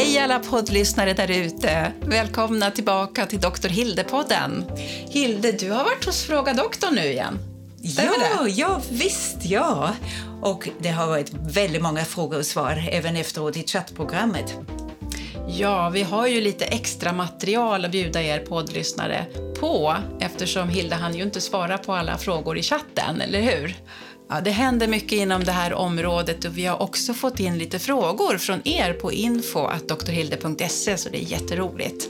Hej alla poddlyssnare där ute! Välkomna tillbaka till Dr. Hilde-podden. Hilde, du har varit hos Fråga doktorn nu igen. Stämmer ja, det? ja, visst ja. Och det har varit väldigt många frågor och svar även efteråt i chattprogrammet. Ja, vi har ju lite extra material att bjuda er poddlyssnare på eftersom Hilda hann ju inte svara på alla frågor i chatten, eller hur? Ja, det händer mycket inom det här området och vi har också fått in lite frågor från er på info.drhilde.se så det är jätteroligt.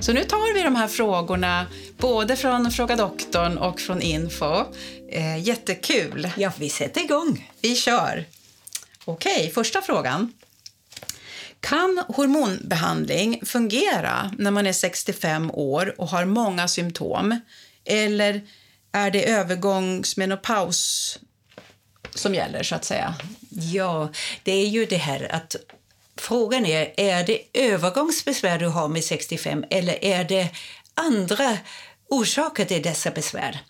Så nu tar vi de här frågorna både från Fråga doktorn och från info. Eh, jättekul! Ja, vi sätter igång. Vi kör. Okej, första frågan. Kan hormonbehandling fungera när man är 65 år och har många symptom? Eller är det övergångsmenopaus som gäller, så att säga? Ja, det är ju det här att frågan är, är det övergångsbesvär du har med 65 eller är det andra orsaker till dessa besvär.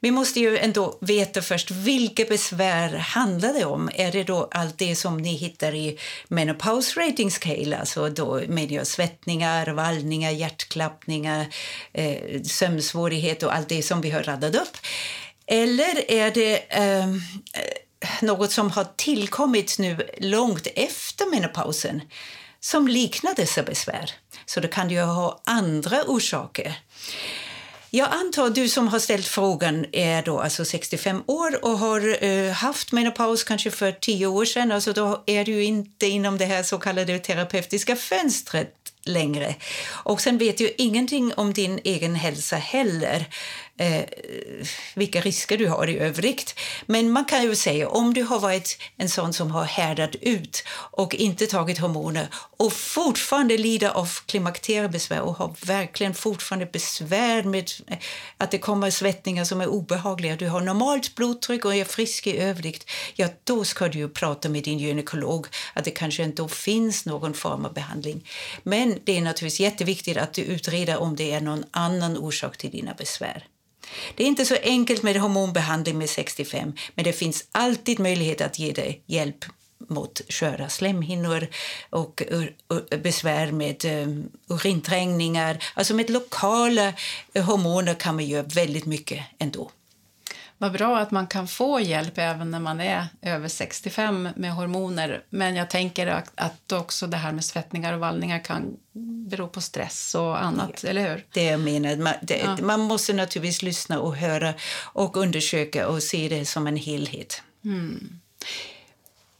Vi måste ju ändå veta först vilka besvär handlar det om. Är det då allt det som ni hittar i Menopause Rating Scale, alltså då med svettningar, vallningar, hjärtklappningar, eh, sömnsvårighet och allt det som vi har radat upp? Eller är det eh, något som har tillkommit nu långt efter menopausen som liknar dessa besvär? Så det kan ju ha andra orsaker. Jag antar du som har ställt frågan är då alltså 65 år och har eh, haft menopaus kanske för 10 år sedan. Alltså då är du inte inom det här så kallade terapeutiska fönstret längre. Och sen vet du ingenting om din egen hälsa heller eh, vilka risker du har i övrigt. Men man kan ju säga om du har varit en sån som har härdat ut och inte tagit hormoner och fortfarande lider av klimakteriebesvär och har verkligen fortfarande besvär med eh, att det kommer svettningar som är obehagliga. Du har normalt blodtryck och är frisk i övrigt. Ja, då ska du ju prata med din gynekolog att det kanske inte finns någon form av behandling. Men det är naturligtvis jätteviktigt att du utreder om det är någon annan orsak till dina besvär. Det är inte så enkelt med hormonbehandling med 65 men det finns alltid möjlighet att ge dig hjälp mot sköra slemhinnor och besvär med eh, urinträngningar. Alltså med lokala eh, hormoner kan man göra väldigt mycket ändå. Vad bra att man kan få hjälp även när man är över 65 med hormoner. Men jag tänker att, att också det här med svettningar och vallningar kan bero på stress och annat, ja, eller hur? Det jag menar. Man, det, ja. man måste naturligtvis lyssna och höra och undersöka och se det som en helhet. Mm.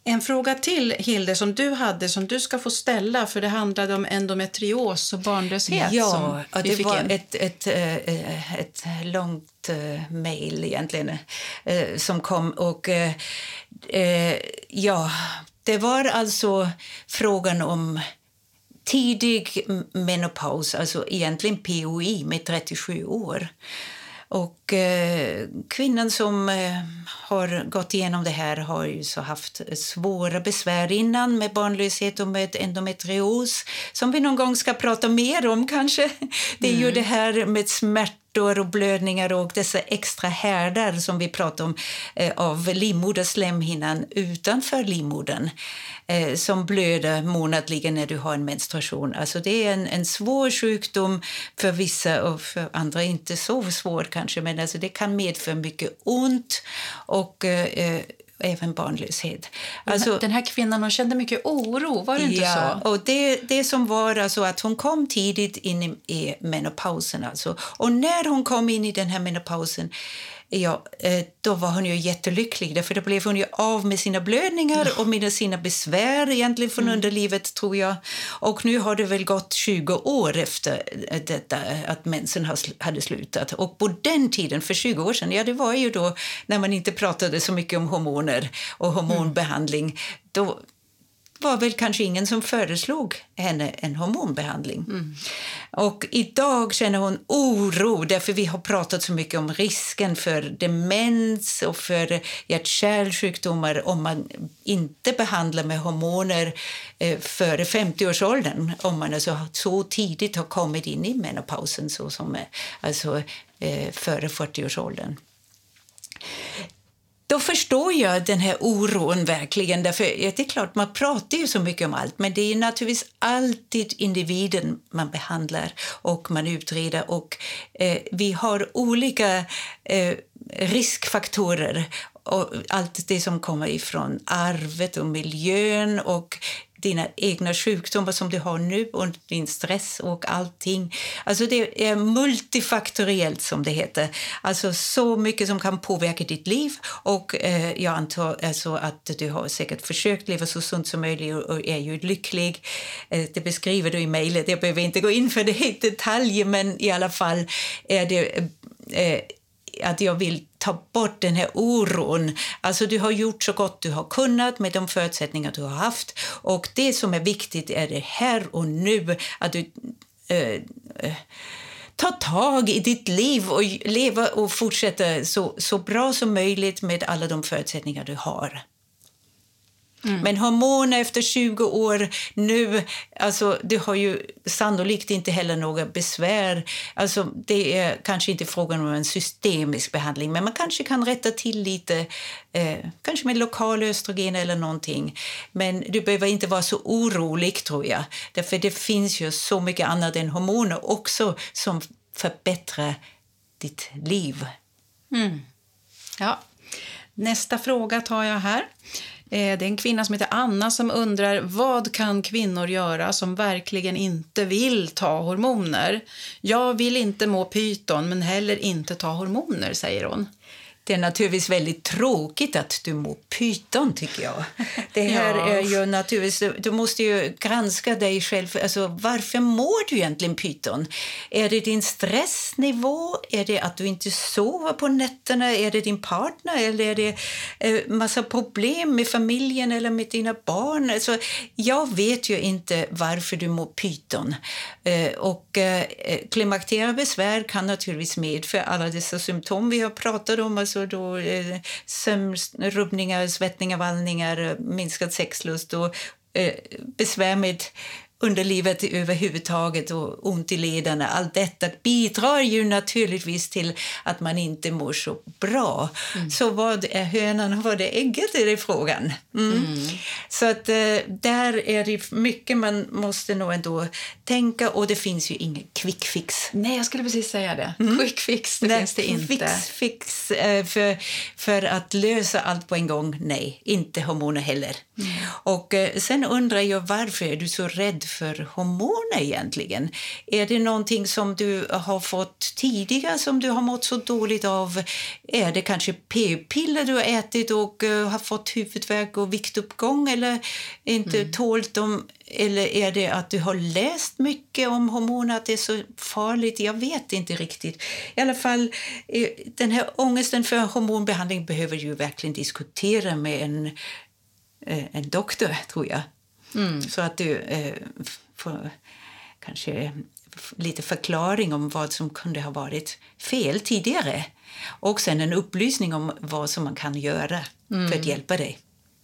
En fråga till, Hilde, som du hade som du ska få ställa för det handlade om endometrios och barnlöshet. Ja, som det var ett, ett, eh, ett, långt eh, mejl egentligen eh, som kom. och ja, Det var alltså frågan om tidig menopaus, alltså egentligen POI med 37 år. Och eh, kvinnan som eh, har gått igenom det här har ju så haft svåra besvär innan med barnlöshet och med endometrios som vi någon gång ska prata mer om kanske. Det är mm. ju det här med smärta smärtor och blödningar och dessa extra härdar som vi pratar om eh, av livmoderslemhinnan utanför livmodern eh, som blöder månadligen när du har en menstruation. Alltså det är en, en svår sjukdom för vissa och för andra inte så svår kanske men alltså det kan medföra mycket ont och eh, eh även barnlöshet. Alltså, den här kvinnan hon kände mycket oro, var det inte ja, så? Och det, det som var alltså att hon kom tidigt in i, i menopausen. Alltså. Och när hon kom in i den här menopausen ja, eh, då var hon ju jättelycklig. För då blev hon ju av med sina blödningar och med sina besvär egentligen från mm. underlivet, tror jag. Och nu har det väl gått 20 år efter eh, detta, att mensen hade slutat. Och på den tiden, för 20 år sedan, ja det var ju då när man inte pratade så mycket om hormoner och hormonbehandling. Mm. Då, var väl kanske ingen som föreslog henne en hormonbehandling. Mm. Och idag känner hon oro därför vi har pratat så mycket om risken för demens och för hjärt-kärlsjukdomar om man inte behandlar med hormoner eh, före 50-årsåldern. Om man alltså så tidigt har kommit in i menopausen så som, alltså, eh, före 40-årsåldern då förstår jag den här oron verkligen. Därför, det är klart, man pratar ju så mycket om allt men det är naturligtvis alltid individen man behandlar och man utreder. Och, eh, vi har olika eh, riskfaktorer och allt det som kommer ifrån arvet och miljön och dina egna sjukdomar som du har nu och din stress och allting. Alltså det är multifaktoriellt som det heter. Alltså så mycket som kan påverka ditt liv och eh, jag antar alltså att du har säkert försökt leva så sunt som möjligt och är ju lycklig. Eh, det beskriver du i mejlet. Jag behöver inte gå in för det i detalj men i alla fall är det eh, att jag vill ta bort den här oron. Alltså du har gjort så gott du har kunnat med de förutsättningar du har haft. Och det som är viktigt är det här och nu, att du eh, eh tar tag i ditt liv och leva och fortsätta så, så bra som möjligt med alla de förutsättningar du har. Mm. Men hormoner efter 20 år nu, alltså du har ju sannolikt inte heller några besvär. Alltså det är kanske inte frågan om en systemisk behandling, men man kanske kan rätta till lite, eh, kanske med lokal östrogen eller någonting. Men du behöver inte vara så orolig tror jag, därför det finns ju så mycket annat än hormoner också som förbättrar ditt liv. Mm. Ja. Nästa fråga tar jag här. Eh, det är en kvinna som heter Anna som undrar vad kan kvinnor göra som verkligen inte vill ta hormoner? Jag vill inte må pyton men heller inte ta hormoner, säger hon. Det är naturligtvis väldigt tråkigt att du mår pyton, tycker jag. Det här ja. är ju naturligtvis, du måste ju granska dig själv. Alltså, varför mår du egentligen pyton? Är det din stressnivå? Är det att du inte sover på nätterna? Är det din partner? Eller är det eh, massa problem med familjen eller med dina barn? Alltså, jag vet ju inte varför du mår pyton. Eh, och eh, klimakteriebesvär kan naturligtvis medföra alla dessa symptom vi har pratat om. Alltså, alltså då eh, sömnrubbningar, svettningar, vallningar, minskad sexlust och eh, besvär med underlivet överhuvudtaget och ont i lederna. Allt detta bidrar ju naturligtvis till att man inte mår så bra. Mm. Så vad är hönan och vad är ägget är frågan. Mm. Mm. Så att eh, där är det mycket man måste nog ändå tänka och det finns ju ingen quick fix. Nej, jag skulle precis säga det. Mm. Quick fix, det nej, finns det inte. Fix, fix eh, för, för att lösa allt på en gång, nej. Inte hormoner heller. Mm. Och eh, sen undrar jag varför är du så rädd för hormoner egentligen? Är det någonting som du har fått tidigare som du har mått så dåligt av? Är det kanske p-piller du har ätit och uh, har fått huvudvärk och viktuppgång eller inte mm. tålt dem? Eller är det att du har läst mycket om hormoner, att det är så farligt? Jag vet inte riktigt. I alla fall, eh, den här ångesten för hormonbehandling behöver ju verkligen diskutera med en, eh, en doktor, tror jag. Mm. Så att du eh, får kanske lite förklaring om vad som kunde ha varit fel tidigare. Och sen en upplysning om vad som man kan göra mm. för att hjälpa dig.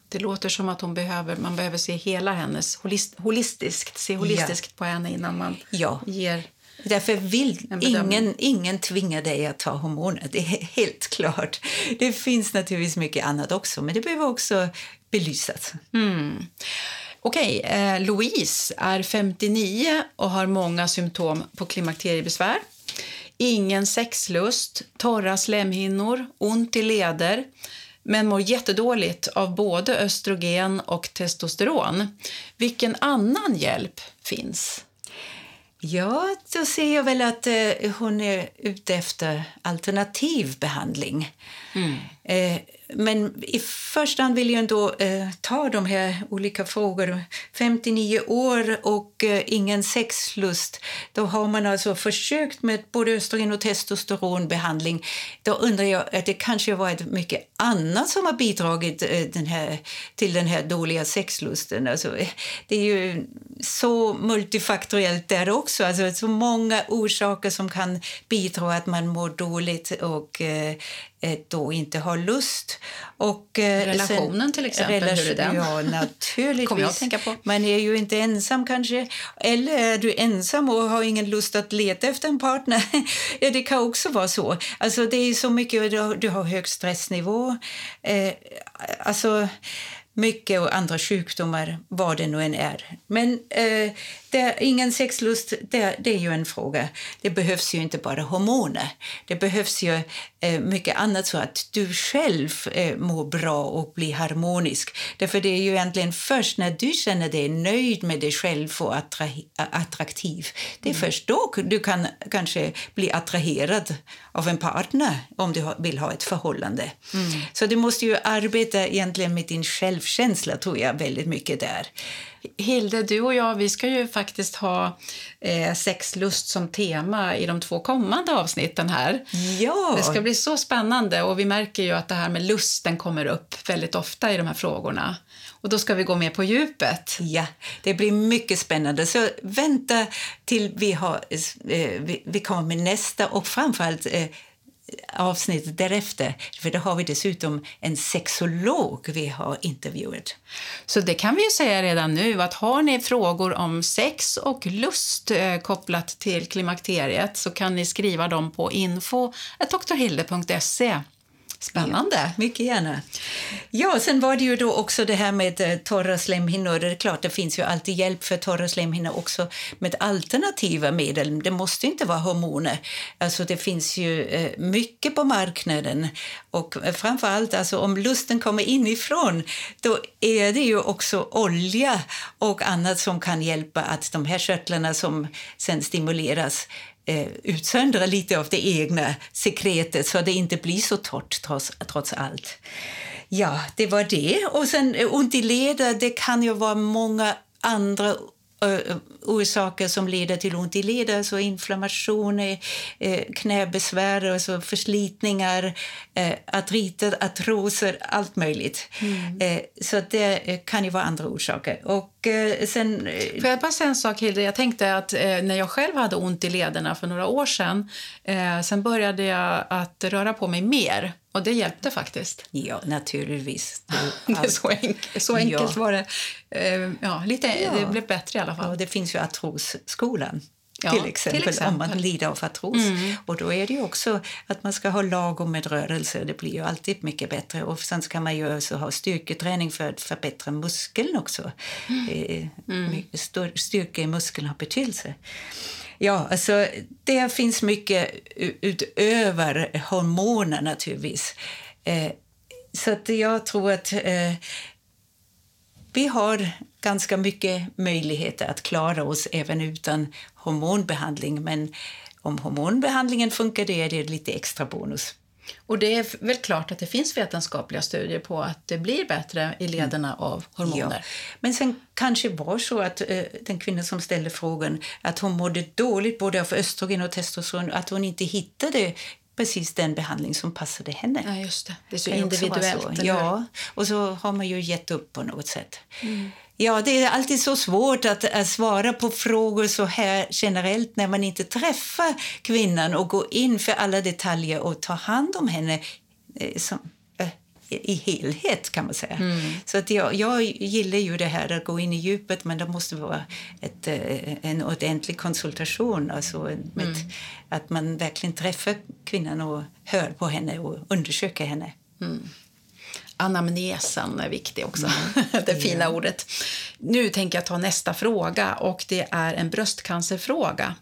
Det låter som att hon behöver, man behöver se hela hennes holist, holistiskt, se holistiskt ja. på henne innan man ja. ger Därför vill ingen, ingen tvinga dig att ta hormoner. Det är helt klart. Det finns naturligtvis mycket annat också, men det behöver också belysas. Mm. Okej, eh, Louise är 59 och har många symptom på klimakteriebesvär. Ingen sexlust, torra slemhinnor, ont i leder men mår jättedåligt av både östrogen och testosteron. Vilken annan hjälp finns? Ja, då ser jag väl att eh, hon är ute efter alternativ behandling. Mm. Eh, men i första hand vill jag ändå eh, ta de här olika frågorna. 59 år och eh, ingen sexlust. Då har man alltså försökt med både östrogen och testosteronbehandling. Då undrar jag att det kanske var mycket annat som har bidragit eh, den här, till den här dåliga sexlusten. Alltså, det är ju så multifaktoriellt där också. Alltså, så många orsaker som kan bidra att man mår dåligt och eh, eh, då inte har lust. Och, eh, Relationen sen, till exempel, hur är den? Ja, naturligtvis. Kommer jag att tänka på. Man är ju inte ensam kanske. Eller är du ensam och har ingen lust att leta efter en partner? det kan också vara så. Alltså, det är så mycket, du har, du har hög stressnivå. Eh, alltså mycket och andra sjukdomar, vad det nu än är. Men eh, det ingen sexlust, det, det, är ju en fråga. Det behövs ju inte bara hormoner. Det behövs ju eh, mycket annat så att du själv eh, mår bra och blir harmonisk. Därför det är ju egentligen först när du känner dig nöjd med dig själv och attra attraktiv. Det är mm. först då du kan kanske bli attraherad av en partner om du vill ha ett förhållande. Mm. Så du måste ju arbeta egentligen med din självkänsla tror jag väldigt mycket där. Hilde, du och jag vi ska ju faktiskt ha eh, sexlust som tema i de två kommande avsnitten här. Ja! Det ska bli så spännande och vi märker ju att det här med lusten kommer upp väldigt ofta i de här frågorna. Och då ska vi gå mer på djupet. Ja, det blir mycket spännande. Så vänta till vi, har, eh, vi, vi kommer med nästa och framförallt eh, avsnittet därefter. För då har vi dessutom en sexolog vi har intervjuat. Så det kan vi ju säga redan nu att har ni frågor om sex och lust eh, kopplat till klimakteriet så kan ni skriva dem på info.drhilde.se. Spännande. Ja, mycket gärna. Ja, sen var det ju då också det här med eh, torra slemhinnor. Det är klart, det finns ju alltid hjälp för torra slemhinnor också med alternativa medel. Det måste inte vara hormoner. Alltså det finns ju eh, mycket på marknaden. Och eh, framför allt, alltså, om lusten kommer inifrån, då är det ju också olja och annat som kan hjälpa att de här körtlarna som sen stimuleras eh, utsöndra lite av det egna sekretet så att det inte blir så torrt trots, trots allt. Ja, det var det. Och sen eh, ont i leder, det kan ju vara många andra orsaker som leder till ont i leder, alltså inflammationer, knäbesvär, alltså förslitningar, artriter, artroser, allt möjligt. Mm. Så det kan ju vara andra orsaker. Och sen... Får jag bara säga en sak, Hilde? Jag tänkte att när jag själv hade ont i lederna för några år sedan, sen började jag att röra på mig mer och det hjälpte faktiskt. Ja, naturligtvis. Det, är så, enkelt, så enkelt ja. var det. Eh, ja, lite, ja. Det blev bättre i alla fall. Ja, det finns ju artrosskolan. Ja, till, exempel, till, exempel, om man lider av artros. Mm. Och då är det också att man ska ha lagom med rörelse. Det blir ju alltid mycket bättre. Och sen ska man ju också ha styrketräning för att förbättra muskeln också. Mm. Mm. Styrka i muskeln har betydelse. Ja, alltså det finns mycket utöver hormoner naturligtvis. Eh, så att jag tror att eh, vi har ganska mycket möjligheter att klara oss även utan hormonbehandling. Men om hormonbehandlingen funkar det är det lite extra bonus. Och det är väl klart att det finns vetenskapliga studier på att det blir bättre i lederna mm. av hormoner. Ja. Men sen kanske var så att eh, den kvinna som ställde frågan att hon mådde dåligt både av östrogen och testosteron, att hon inte hittade precis den behandling som passade henne. Ja, just det. Det är så individuellt. Så. Ja, och så har man ju gett upp på något sätt. Mm. Ja, det är alltid så svårt att, att, svara på frågor så här generellt när man inte träffar kvinnan och går in för alla detaljer och tar hand om henne eh, som, eh, i helhet kan man säga. Mm. Så att jag, jag gillar ju det här att gå in i djupet men det måste vara ett, eh, en ordentlig konsultation. Alltså med, mm. Att man verkligen träffar kvinnan och hör på henne och undersöker henne. Mm anamnesen är viktig också, mm. det fina yeah. ordet. Nu tänker jag ta nästa fråga och det är en bröstcancerfråga.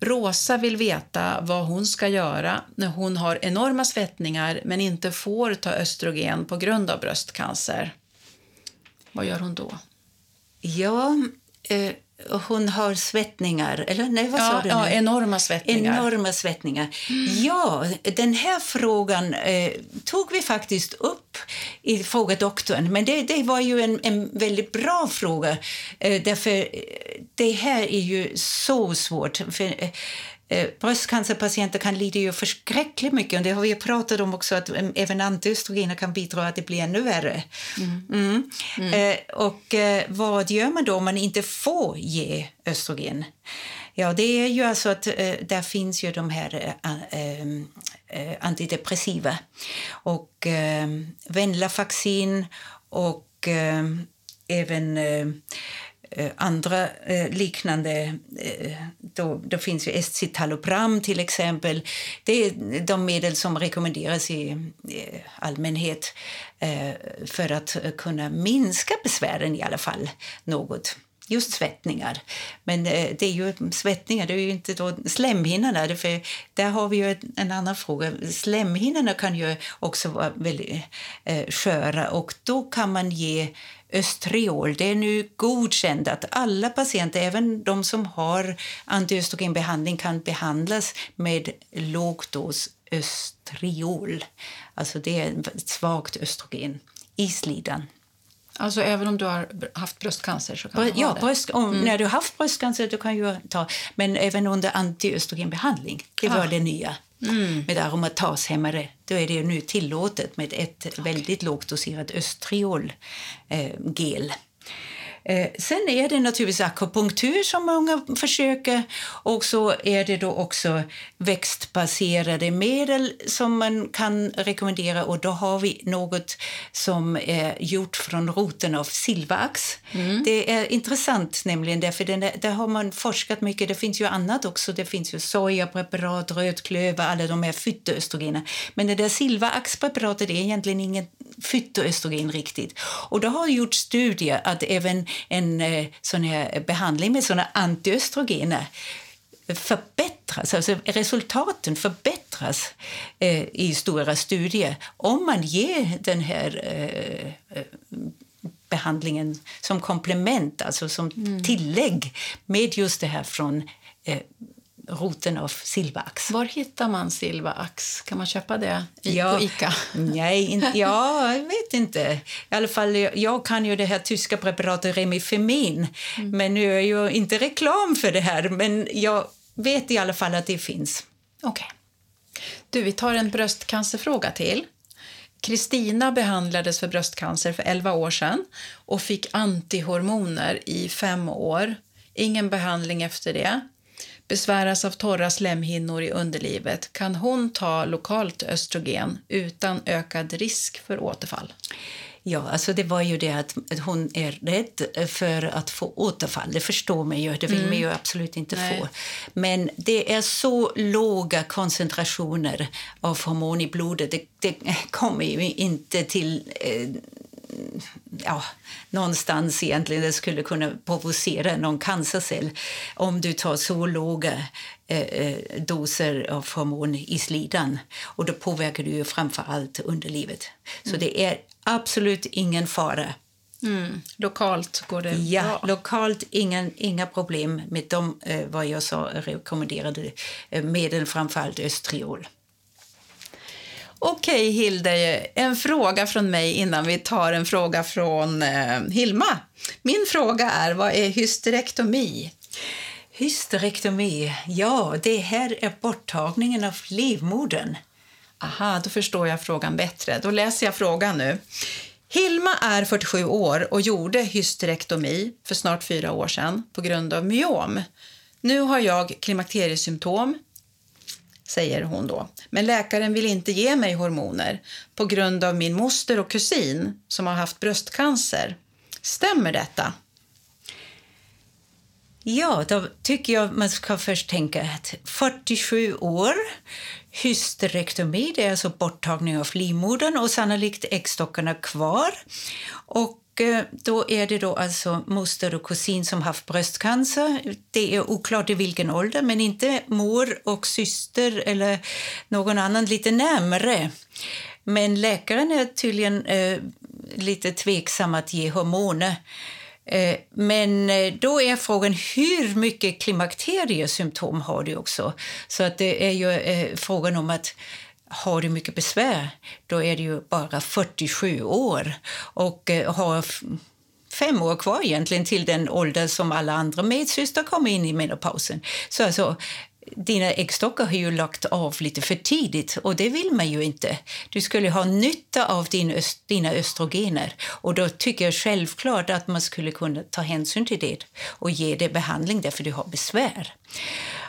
Rosa vill veta vad hon ska göra när hon har enorma svettningar men inte får ta östrogen på grund av bröstcancer. Vad gör hon då? Ja, eh, hon har svettningar. Eller nej, vad ja, sa du ja, enorma svettningar. Enorma svettningar. Mm. Ja, den här frågan eh, tog vi faktiskt upp i Fråga doktorn. Men det, det var ju en, en väldigt bra fråga. Eh, därför eh, det här är ju så svårt. För, eh, Eh, bröstcancerpatienter kan lida ju förskräckligt mycket. Och det har vi pratat om också, att um, även antiöstrogener kan bidra till att det blir ännu värre. Mm. Mm. Mm. Eh, och eh, vad gör man då om man inte får ge östrogen? Ja, det är ju alltså att eh, där finns ju de här eh, eh, antidepressiva och eh, Venlafaxin och även Eh, andra eh, liknande... Eh, då, då finns ju escitalopram till exempel. Det är de medel som rekommenderas i allmänhet för att kunna minska besvären i alla fall något just svettningar. Men eh, det är ju svettningar, det är ju inte då slemhinnorna. För där har vi ju en annan fråga. Slemhinnorna kan ju också vara väldigt eh, sköra och då kan man ge östriol. Det är nu godkänt att alla patienter, även de som har antiöstrogenbehandling, kan behandlas med lågdos östriol. Alltså det är ett svagt östrogen i slidan. Alltså även om du har haft bröstcancer? så kan Br ja, det. Bröst, om, mm. när du har haft bröstcancer du kan ju ta, men även under antiöstrogenbehandling. Det var ah. det nya. Mm. Med aromatashämmare då är det nu tillåtet med ett okay. väldigt lågt doserat östriolgel. Eh, Eh, sen är det naturligtvis akupunktur som många försöker och så är det då också växtbaserade medel som man kan rekommendera och då har vi något som är gjort från roten av silverax. Mm. Det är intressant nämligen därför den där, har man forskat mycket. Det finns ju annat också. Det finns ju sojapreparat, rödklöver, alla de här fytoöstrogener. Men det där silveraxpreparatet är egentligen ingen fytoöstrogen riktigt. Och då har gjort studier att även en eh, sån här behandling med såna antiöstrogener förbättras, alltså resultaten förbättras eh, i stora studier om man ger den här eh, eh behandlingen som komplement, alltså som mm. tillägg med just det här från eh, roten av silverax. Var hittar man silverax? Kan man köpa det i, ja, på Ica? Nej, in, ja, jag vet inte. I alla fall, jag kan ju det här tyska preparatet Remifemin. Mm. Men nu är jag inte reklam för det här, men jag vet i alla fall att det finns. Okej. Okay. Du, vi tar en bröstcancerfråga till. Kristina behandlades för bröstcancer för 11 år sedan och fick antihormoner i fem år. Ingen behandling efter det besväras av torra slemhinnor i underlivet kan hon ta lokalt östrogen utan ökad risk för återfall? Ja, alltså det var ju det att hon är rädd för att få återfall. Det förstår man ju, det vill mm. man ju absolut inte Nej. få. Men det är så låga koncentrationer av hormon i blodet. Det, det kommer ju inte till eh, ja, någonstans egentligen det skulle kunna provocera någon cancercell om du tar så låga eh, eh, doser av hormon i slidan. Och då påverkar du ju framför allt underlivet. Så mm. det är absolut ingen fara. Mm. Lokalt går det ja, bra? lokalt ingen, inga problem med de eh, vad jag sa rekommenderade eh, medel, framförallt östriol. Okej, Hilde, en fråga från mig innan vi tar en fråga från eh, Hilma. Min fråga är, vad är hysterektomi? Hysterektomi, ja, det här är borttagningen av livmodern. Aha, då förstår jag frågan bättre. Då läser jag frågan nu. Hilma är 47 år och gjorde hysterektomi för snart fyra år sedan på grund av myom. Nu har jag klimakteriesymptom, säger hon då. Men läkaren vill inte ge mig hormoner på grund av min moster och kusin som har haft bröstcancer. Stämmer detta? Ja, då tycker jag man ska först tänka att 47 år, hysterektomi, det är alltså borttagning av livmodern och sannolikt äggstockarna kvar. Och Eh, då är det då alltså moster och kusin som haft bröstcancer. Det är oklart i vilken ålder, men inte mor och syster eller någon annan lite närmare. Men läkaren är tydligen eh, lite tveksam att ge hormoner. Eh, men eh, då är frågan hur mycket klimakteriesymptom har du också? Så att det är ju eh, frågan om att har du mycket besvär, då är det ju bara 47 år och eh, har fem år kvar egentligen till den ålder som alla andra medsystrar kommer in i menopausen. Så alltså, dina äggstockar har ju lagt av lite för tidigt och det vill man ju inte. Du skulle ha nytta av din öst, dina östrogener och då tycker jag självklart att man skulle kunna ta hänsyn till det och ge dig behandling därför du har besvär.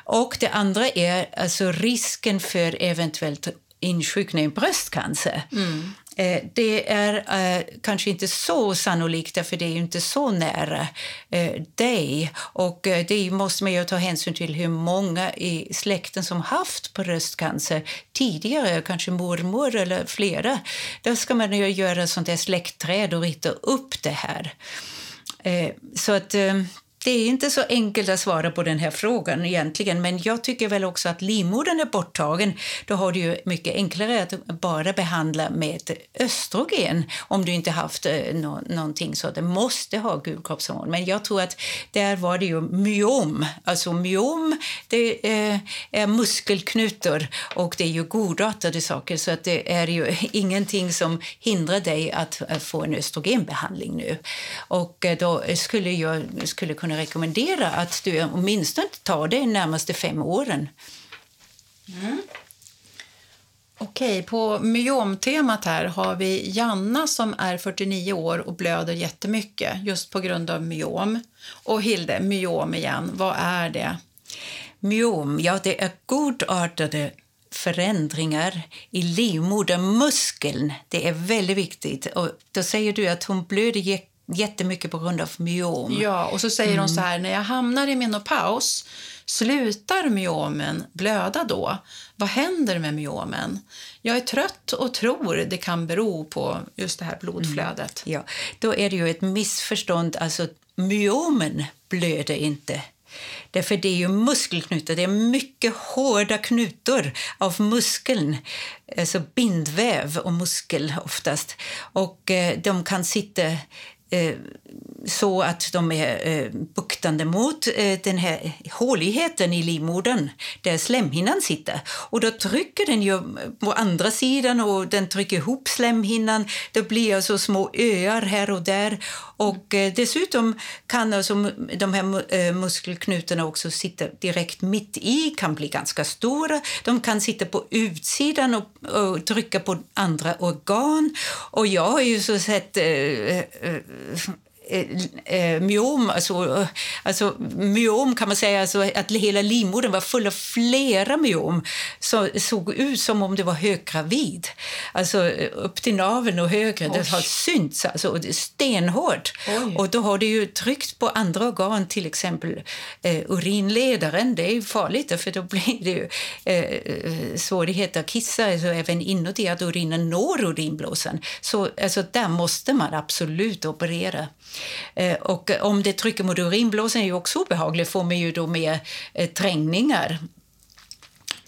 Och det andra är alltså risken för eventuellt insjukna i bröstcancer. Mm. Eh, det är eh, kanske inte så sannolikt, för det är inte så nära eh, dig. Och det måste man ju ta hänsyn till hur många i släkten som haft bröstcancer tidigare, kanske mormor eller flera. Då ska man ju göra sånt där släktträd och rita upp det här. Så att det är inte så enkelt att svara på den här frågan egentligen, men jag tycker väl också att livmodern är borttagen. Då har du ju mycket enklare att bara behandla med östrogen om du inte haft eh, nå någonting så det måste ha gulkroppshormon. Men jag tror att där var det ju myom. Alltså myom, det eh, är, muskelknutor och det är ju godartade saker så att det är ju ingenting som hindrar dig att, eh, få en östrogenbehandling nu. Och då skulle jag skulle kunna rekommendera att du åtminstone tar det de närmaste fem åren. Mm. Okej, på myomtemat här har vi Janna som är 49 år och blöder jättemycket just på grund av myom. Och Hilde, myom igen, vad är det? Myom, ja det är godartade förändringar i livmodermuskeln. Det är väldigt viktigt. Och då säger du att hon blöder jättemycket på grund av myom. Ja, och så säger mm. hon så här, när jag hamnar i menopaus, slutar myomen blöda då? Vad händer med myomen? Jag är trött och tror det kan bero på just det här blodflödet. Mm. Ja, då är det ju ett missförstånd. Alltså, myomen blöder inte. Därför det är ju muskelknutor, det är mycket hårda knutor av muskeln, alltså bindväv och muskel oftast. Och eh, de kan sitta Eh, så att de är eh, buktande mot eh, den här håligheten i livmodern där slemhinnan sitter. Och då trycker den ju på andra sidan och den trycker ihop slemhinnan. Det blir alltså små öar här och där. Och dessutom kan alltså de här muskelknutarna muskelknutorna också sitta direkt mitt i, kan bli ganska stora. De kan sitta på utsidan och, och trycka på andra organ. Och jag har ju så sett uh, eh, eh Eh, eh, myom, alltså, alltså myom kan man säga, alltså att hela livmodern var full av flera myom som såg ut som om det var höggravid. Alltså upp till naveln och högre, Oj. det har synts alltså, och det är stenhårt. Oj. Och då har det ju tryckt på andra organ, till exempel eh, urinledaren. Det är farligt för då blir det ju eh, eh, svårigheter att kissa, alltså, även inuti att urinen når urinblåsan. Så alltså, där måste man absolut operera. Eh, och om det trycker mot urinblåsan är ju också obehagligt, får man ju då mer eh, trängningar.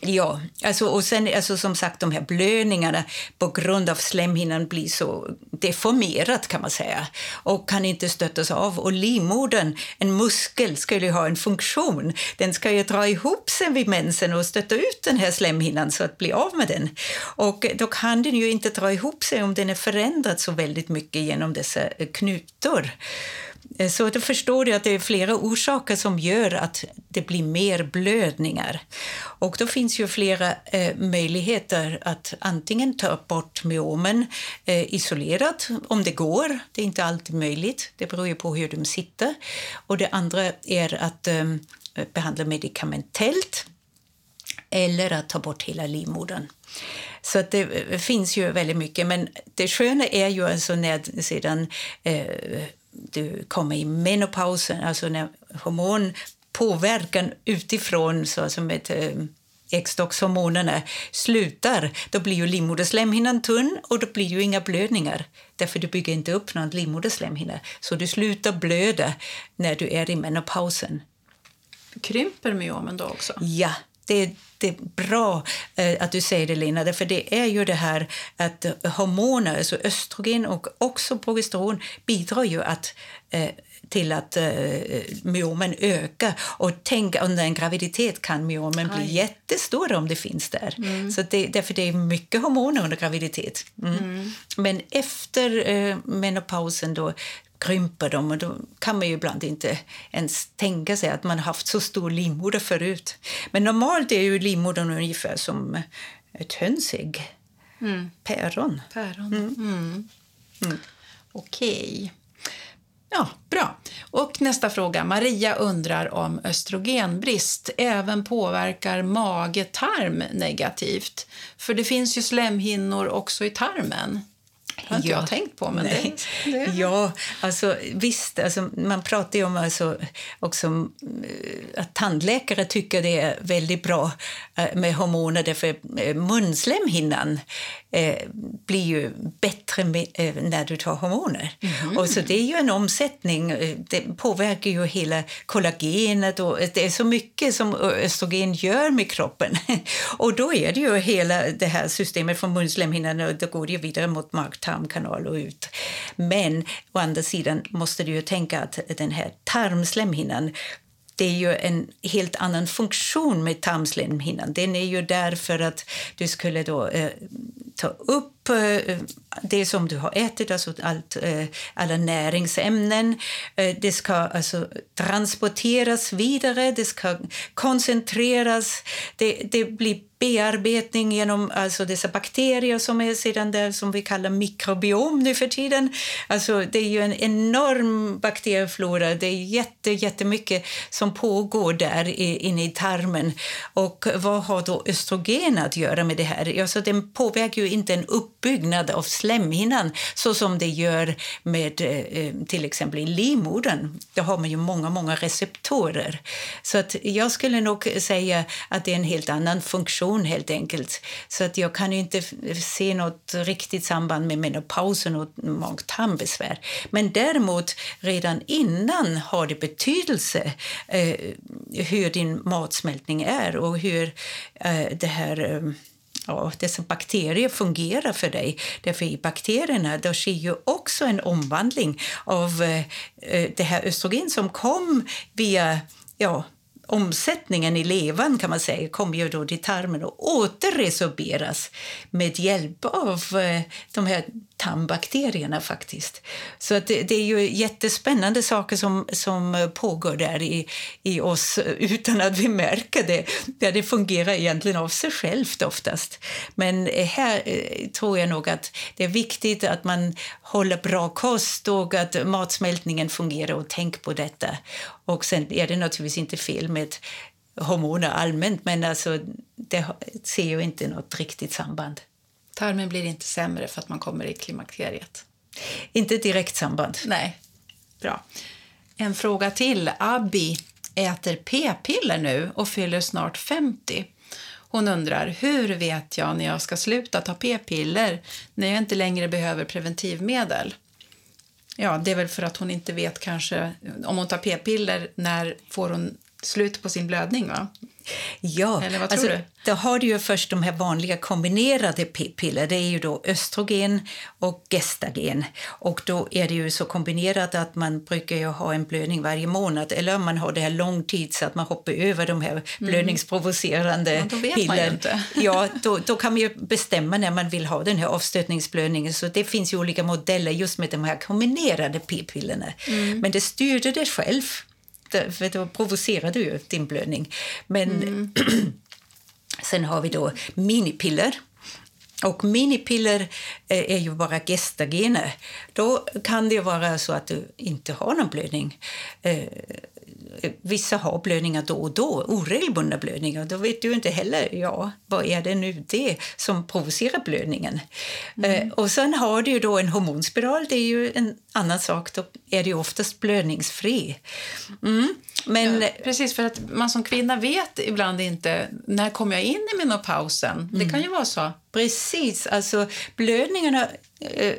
Ja, alltså, och sen alltså, som sagt de här blödningarna på grund av slemhinnan blir så deformerat kan man säga och kan inte stöttas av. Och livmodern, en muskel, skulle ju ha en funktion. Den ska ju dra ihop sig vid mensen och stötta ut den här slemhinnan så att bli av med den. Och då kan den ju inte dra ihop sig om den är förändrad så väldigt mycket genom dessa knutor. Eh, så då förstår du att det är flera orsaker som gör att det blir mer blödningar. Och då finns ju flera eh, möjligheter att antingen ta bort myomen eh, isolerat, om det går. Det är inte alltid möjligt, det beror ju på hur de sitter. Och det andra är att eh, behandla medikamentellt eller att ta bort hela livmodern. Så att det eh, finns ju väldigt mycket. Men det sköna är ju alltså när sedan eh, du kommer i menopausen, alltså när hormonpåverkan utifrån, så som ett eh, äggstockshormonerna slutar, då blir ju livmoderslemhinnan tunn och då blir ju inga blödningar. Därför du bygger inte upp någon livmoderslemhinna. Så du slutar blöda när du är i menopausen. Krymper myomen då också? Ja, det, det är bra eh, att du säger det, Lina. För det är ju det här att hormoner, alltså östrogen och också progesteron bidrar ju att eh, till att eh, myomen ökar. Och tänk, under en graviditet kan myomen Aj. bli jättestor om det finns där. Mm. Så det, därför det är mycket hormoner under graviditet. Mm. Mm. Men efter eh, menopausen då krymper de och då kan man ju ibland inte ens tänka sig att man haft så stor livmoder förut. Men normalt är ju livmodern ungefär som ett hönsägg. Mm. Päron. Päron. Mm. Mm. mm. Okej. Ja, bra. Och nästa fråga. Maria undrar om östrogenbrist även påverkar mage-tarm negativt. För det finns ju slemhinnor också i tarmen har inte ja. jag tänkt på. Men det, det. Ja, alltså, visst. Alltså, man pratar ju om alltså, också eh, att tandläkare tycker det är väldigt bra eh, med hormoner därför eh, munslemhinnan eh, blir ju bättre med, eh, när du tar hormoner. Mm. Och så det är ju en omsättning. Det påverkar ju hela kollagenet och det är så mycket som östrogen gör med kroppen. och då är det ju hela det här systemet från munslemhinnan och då går det vidare mot magtarm tarmkanal och ut. Men å andra sidan måste du ju tänka att den här tarmslemhinnan det är ju en helt annan funktion med tarmslemhinnan. Den är ju där för att du skulle då eh, ta upp eh, det som du har ätit, alltså allt, eh, alla näringsämnen. Eh, det ska alltså transporteras vidare, det ska koncentreras. Det, det blir bearbetning genom alltså dessa bakterier som är sedan där som vi kallar mikrobiom nu för tiden. Alltså det är ju en enorm bakterieflora. Det är jätte, jättemycket som pågår där inne i tarmen. Och vad har då östrogen att göra med det här? Alltså den påverkar ju inte en uppbyggnad av slemhinnan så som det gör med eh, till exempel i livmodern. Där har man ju många, många receptorer. Så att jag skulle nog säga att det är en helt annan funktion helt enkelt. Så att jag kan inte se något riktigt samband med menopausen och mag-tarmbesvär. Men däremot redan innan har det betydelse eh, hur din matsmältning är och hur eh, det här eh, ja, dessa bakterier fungerar för dig. Därför i bakterierna då sker ju också en omvandling av eh, eh det här östrogen som kom via ja, omsättningen i levan kan man säga kommer ju då till tarmen och återresorberas med hjälp av eh, de här tarmbakterierna faktiskt. Så att det, det, är ju jättespännande saker som, som pågår där i, i oss utan att vi märker det. Ja, det fungerar egentligen av sig självt oftast. Men här eh, tror jag nog att det är viktigt att man håller bra kost och att matsmältningen fungerar och tänk på detta. Och sen är det naturligtvis inte fel med hormoner allmänt men alltså, det ser ju inte något riktigt samband. Tarmen blir inte sämre för att man kommer i klimakteriet? Inte direkt samband. Nej. Bra. En fråga till. Abby äter p-piller nu och fyller snart 50. Hon undrar hur vet jag när jag ska sluta ta p-piller när jag inte längre behöver preventivmedel. Ja, det är väl för att hon inte vet kanske om hon tar p-piller när får hon slut på sin blödning va? Ja, Eller vad tror alltså, du? Då har du ju först de här vanliga kombinerade p-piller. Det är ju då östrogen och gestagen. Och då är det ju så kombinerat att man brukar ha en blödning varje månad. Eller om man har det här lång tid så att man hoppar över de här mm. blödningsprovocerande ja, då vet piller. Man ju inte. ja, då, då kan man ju bestämma när man vill ha den här avstötningsblödningen. Så det finns ju olika modeller just med de här kombinerade p-pillerna. Mm. Men det styrde det själv för då provocerar du ju din blödning. Men mm. sen har vi då minipiller. Och minipiller eh, är ju bara gestagener. Då kan det vara så att du inte har någon blödning. Vissa har blödningar då och då, oregelbundna blödningar. Då vet du inte heller ja, vad är det nu det som provocerar blödningen. Mm. Eh, och sen har du ju då en hormonspiral, det är ju en annan sak. Då är det oftast blödningsfri. Mm. Men, ja, precis, för att man som kvinna vet ibland inte när kommer jag in i menopausen. Mm. Det kan ju vara så. Precis. Alltså, blödningarna eh,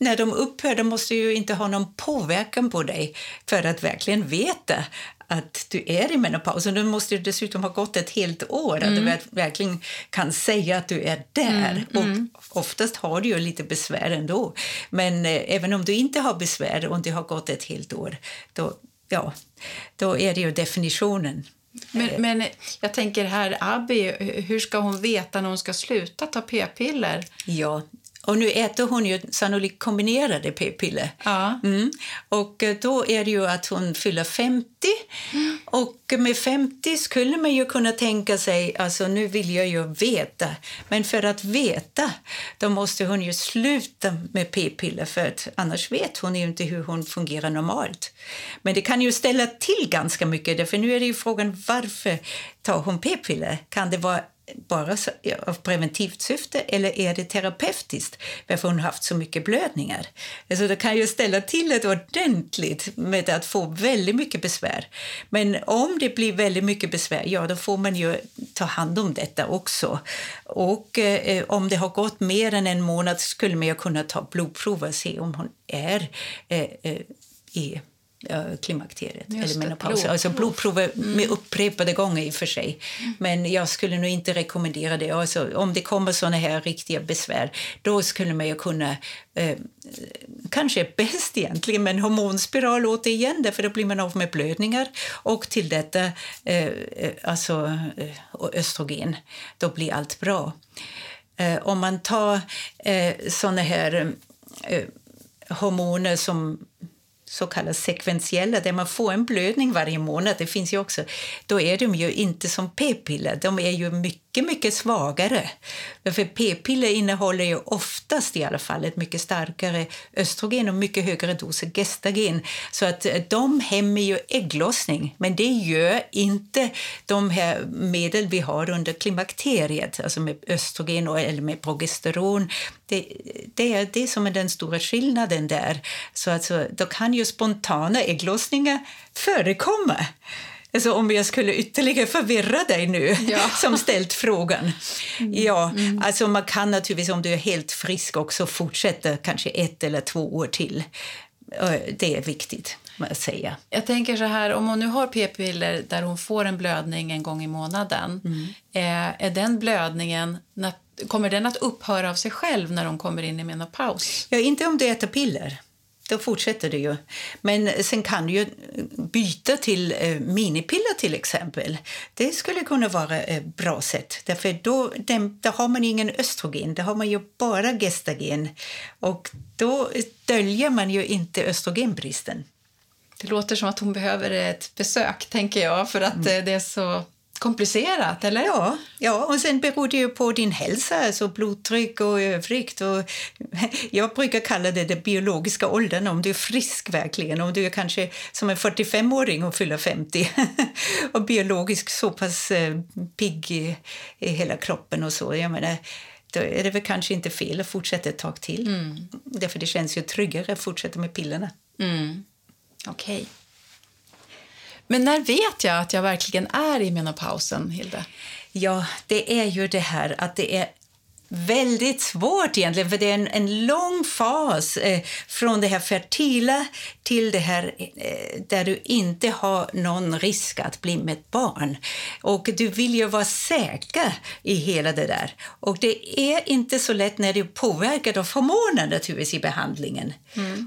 när de upphör de måste ju inte ha någon påverkan på dig för att verkligen veta att du är i menopaus. Och du måste dessutom ha gått ett helt år, mm. att du verkligen kan säga att du är där. Mm. Mm. Och oftast har du ju lite besvär ändå. Men eh, även om du inte har besvär och det har gått ett helt år, då, ja, då är det ju definitionen. Men, eh. men jag tänker här, Abby, hur ska hon veta när hon ska sluta ta p-piller? Ja, Och nu äter hon ju sannolikt kombinerade p-piller. Ja. Mm. Och eh, då är det ju att hon fyller 50. Och med 50 skulle man ju kunna tänka sig, alltså nu vill jag ju veta. Men för att veta, då måste hon ju sluta med p-piller för att annars vet hon ju inte hur hon fungerar normalt. Men det kan ju ställa till ganska mycket, för nu är det ju frågan varför tar hon p-piller? Kan det vara bara av preventivt syfte eller är det terapeutiskt varför hon haft så mycket blödningar? Alltså det kan ju ställa till det ordentligt med att få väldigt mycket besvär. Men om det blir väldigt mycket besvär, ja då får man ju ta hand om detta också. Och eh, om det har gått mer än en månad skulle man ju kunna ta blodprov och se om hon är eh, eh, i eh, klimakteriet Just eller det, menopaus. Alltså blodprov. blodprover med upprepade gånger i och för sig. Men jag skulle nog inte rekommendera det. Alltså, om det kommer såna här riktiga besvär, då skulle man ju kunna eh, kanske bäst egentligen med en hormonspiral återigen, därför då blir man av med blödningar. Och till detta, eh, eh, alltså eh, östrogen, då blir allt bra. Eh, om man tar eh, såna här eh, hormoner som så kallade sekventiella, där man får en blödning varje månad, det finns ju också, då är de ju inte som p-piller. De är ju mycket, mycket svagare. För p-piller innehåller ju oftast i alla fall ett mycket starkare östrogen och mycket högre doser gestagen. Så att eh, de hämmar ju ägglossning, men det gör inte de här medel vi har under klimakteriet, alltså med östrogen eller med progesteron. Det, det är det som är den stora skillnaden där. Så alltså, då kan ju spontana ägglossningar förekomma. Alltså om jag skulle ytterligare förvirra dig nu, Ja. som ställt frågan. Ja, alltså man kan naturligtvis om du är helt frisk också fortsätta kanske ett eller två år till. Det är viktigt säga. Jag tänker så här, om hon nu har p-piller där hon får en blödning en gång i månaden, eh, är den blödningen, kommer den att upphöra av sig själv när hon kommer in i menopaus? Ja, inte om du äter piller. Då fortsätter det ju. Men sen kan du ju byta till eh, minipiller till exempel. Det skulle kunna vara ett bra sätt. Därför då, den, då har man ingen östrogen, då har man ju bara gestagen. Och då döljer man ju inte östrogenbristen. Det låter som att hon behöver ett besök, tänker jag, för att eh, det är så komplicerat, eller? Ja, ja, och sen beror det ju på din hälsa, alltså blodtryck och övrigt. Och jag brukar kalla det den biologiska åldern, om du är frisk verkligen. Om du är kanske som en 45-åring och fyller 50 och biologiskt så pass eh, pigg i, i hela kroppen och så. Jag menar, då är det väl kanske inte fel att fortsätta ett tag till. Därför det känns ju tryggare att fortsätta med pillerna. Mm. Okej. Men när vet jag att jag verkligen är i menopausen, Hilde? Ja, det är ju det här att det är väldigt svårt egentligen, för det är en, en lång fas eh, från det här fertila till det här eh, där du inte har någon risk att bli med ett barn. Och du vill ju vara säker i hela det där. Och det är inte så lätt när du är påverkad av hormoner naturligtvis i behandlingen.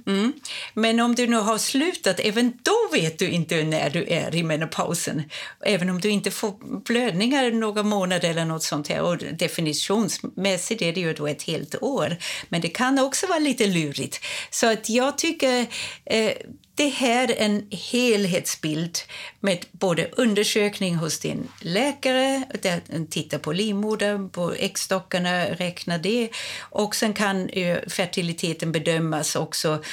Mm. Men om du nu har slutat, även då vet du inte när du är i menopausen. Även om du inte får blödningar några månader eller något sånt här. Och definitionsmässigt är det ju då ett helt år. Men det kan också vara lite lurigt. Så att jag tycker eh, det här är en helhetsbild med både undersökning hos din läkare, där den tittar på livmodern, på äggstockarna, räknar det. Och sen kan fertiliteten bedömas också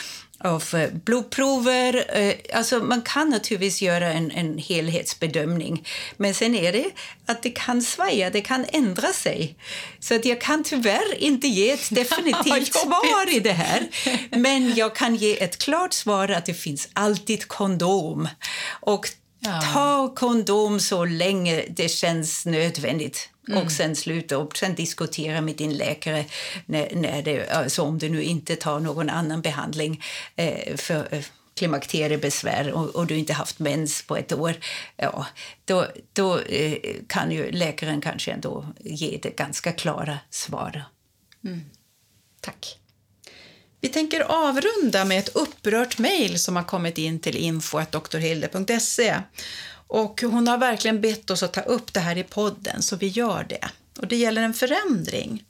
av eh, blodprover. Eh, Alltså man kan naturligtvis göra en, en helhetsbedömning. Men sen är det att det kan svaja, det kan ändra sig. Så att jag kan tyvärr inte ge ett definitivt svar i det här. Men jag kan ge ett klart svar att det finns alltid kondom. Och Ja. ta kondom så länge det känns nödvändigt. Och sen sluta och sen diskutera med din läkare när, när det, alltså om du nu inte tar någon annan behandling eh, för eh, klimakteriebesvär och, och du inte haft mens på ett år. Ja, då då eh, kan ju läkaren kanske ändå ge det ganska klara svar. Tack. Vi tänker avrunda med ett upprört mejl som har kommit in till info.doktorhilde.se. Och hon har verkligen bett oss att ta upp det här i podden, så vi gör det. och det gäller en förändring.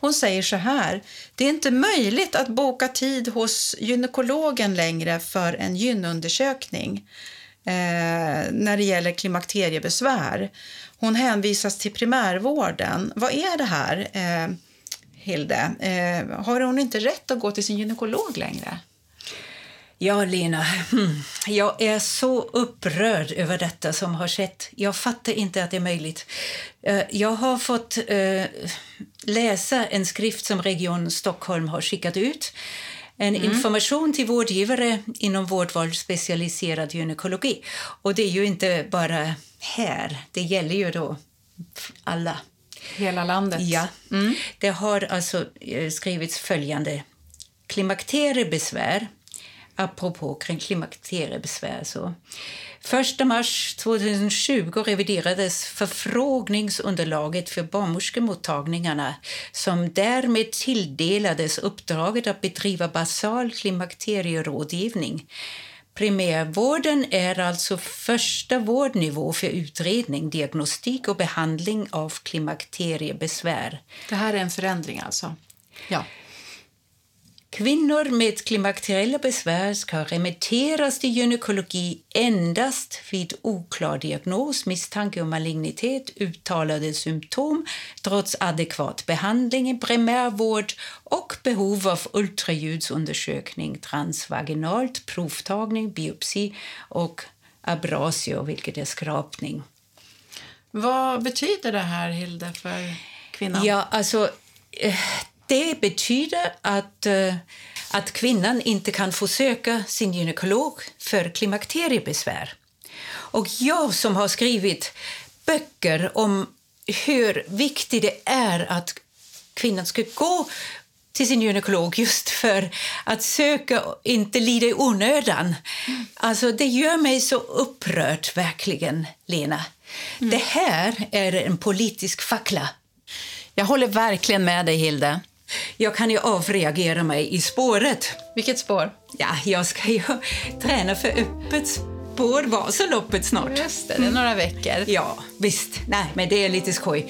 Hon säger så här. Det är inte möjligt att boka tid hos gynekologen längre för en gynundersökning eh, när det gäller klimakteriebesvär. Hon hänvisas till primärvården. Vad är det här, eh, Hilde? Eh, har hon inte rätt att gå till sin gynekolog längre? Ja, Lena. Hmm. Jag är så upprörd över detta som har skett. Jag fattar inte att det är möjligt. Eh, jag har fått eh, läsa en skrift som Region Stockholm har skickat ut. En mm. information till vårdgivare inom vårdval specialiserad gynekologi. Och det är ju inte bara här. Det gäller ju då alla. Hela landet? Ja. Mm. Det har alltså eh, skrivits följande. Klimakteriebesvär apropå kring klimakteriebesvär. Så. 1 mars 2020 reviderades förfrågningsunderlaget för barnmorskemottagningarna som därmed tilldelades uppdraget att bedriva basal klimakterierådgivning. Primärvården är alltså första vårdnivå för utredning, diagnostik och behandling av klimakteriebesvär. Det här är en förändring alltså? Ja. Kvinnor med klimakteriella besvär ska remitteras till gynekologi endast vid oklar diagnos, misstanke om malignitet, uttalade symptom trots adekvat behandling i primärvård och behov av ultraljudsundersökning transvaginalt, provtagning, biopsi och abrasio, vilket är skrapning. Vad betyder det här, Hilde, för kvinnan? Ja, alltså, eh, det betyder att, uh, att kvinnan inte kan få söka sin gynekolog för klimakteriebesvär. Och jag som har skrivit böcker om hur viktigt det är att kvinnan ska gå till sin gynekolog just för att söka och inte lida i onödan. Mm. Alltså, det gör mig så upprörd, verkligen, Lena. Mm. Det här är en politisk fackla. Jag håller verkligen med dig, Hilde. Jag kan ju avreagera mig i spåret. Vilket spår? Ja, jag ska ju träna för öppet spår Vasaloppet snart. Just det, det är några veckor. Ja, visst. Nej, men det är lite skoj.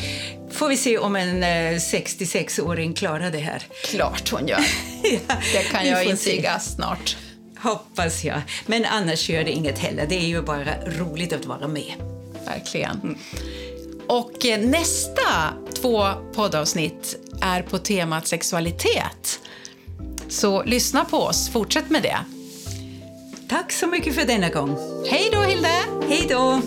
Får vi se om en eh, 66-åring klarar det här. Klart hon gör. ja, det kan jag intyga snart. Hoppas jag. Men annars gör det inget heller. Det är ju bara roligt att vara med. Verkligen. Mm. Och eh, nästa två poddavsnitt är på temat sexualitet. Så lyssna på oss, fortsätt med det. Tack så mycket för denna gång. Hej då Hilde! Hej då!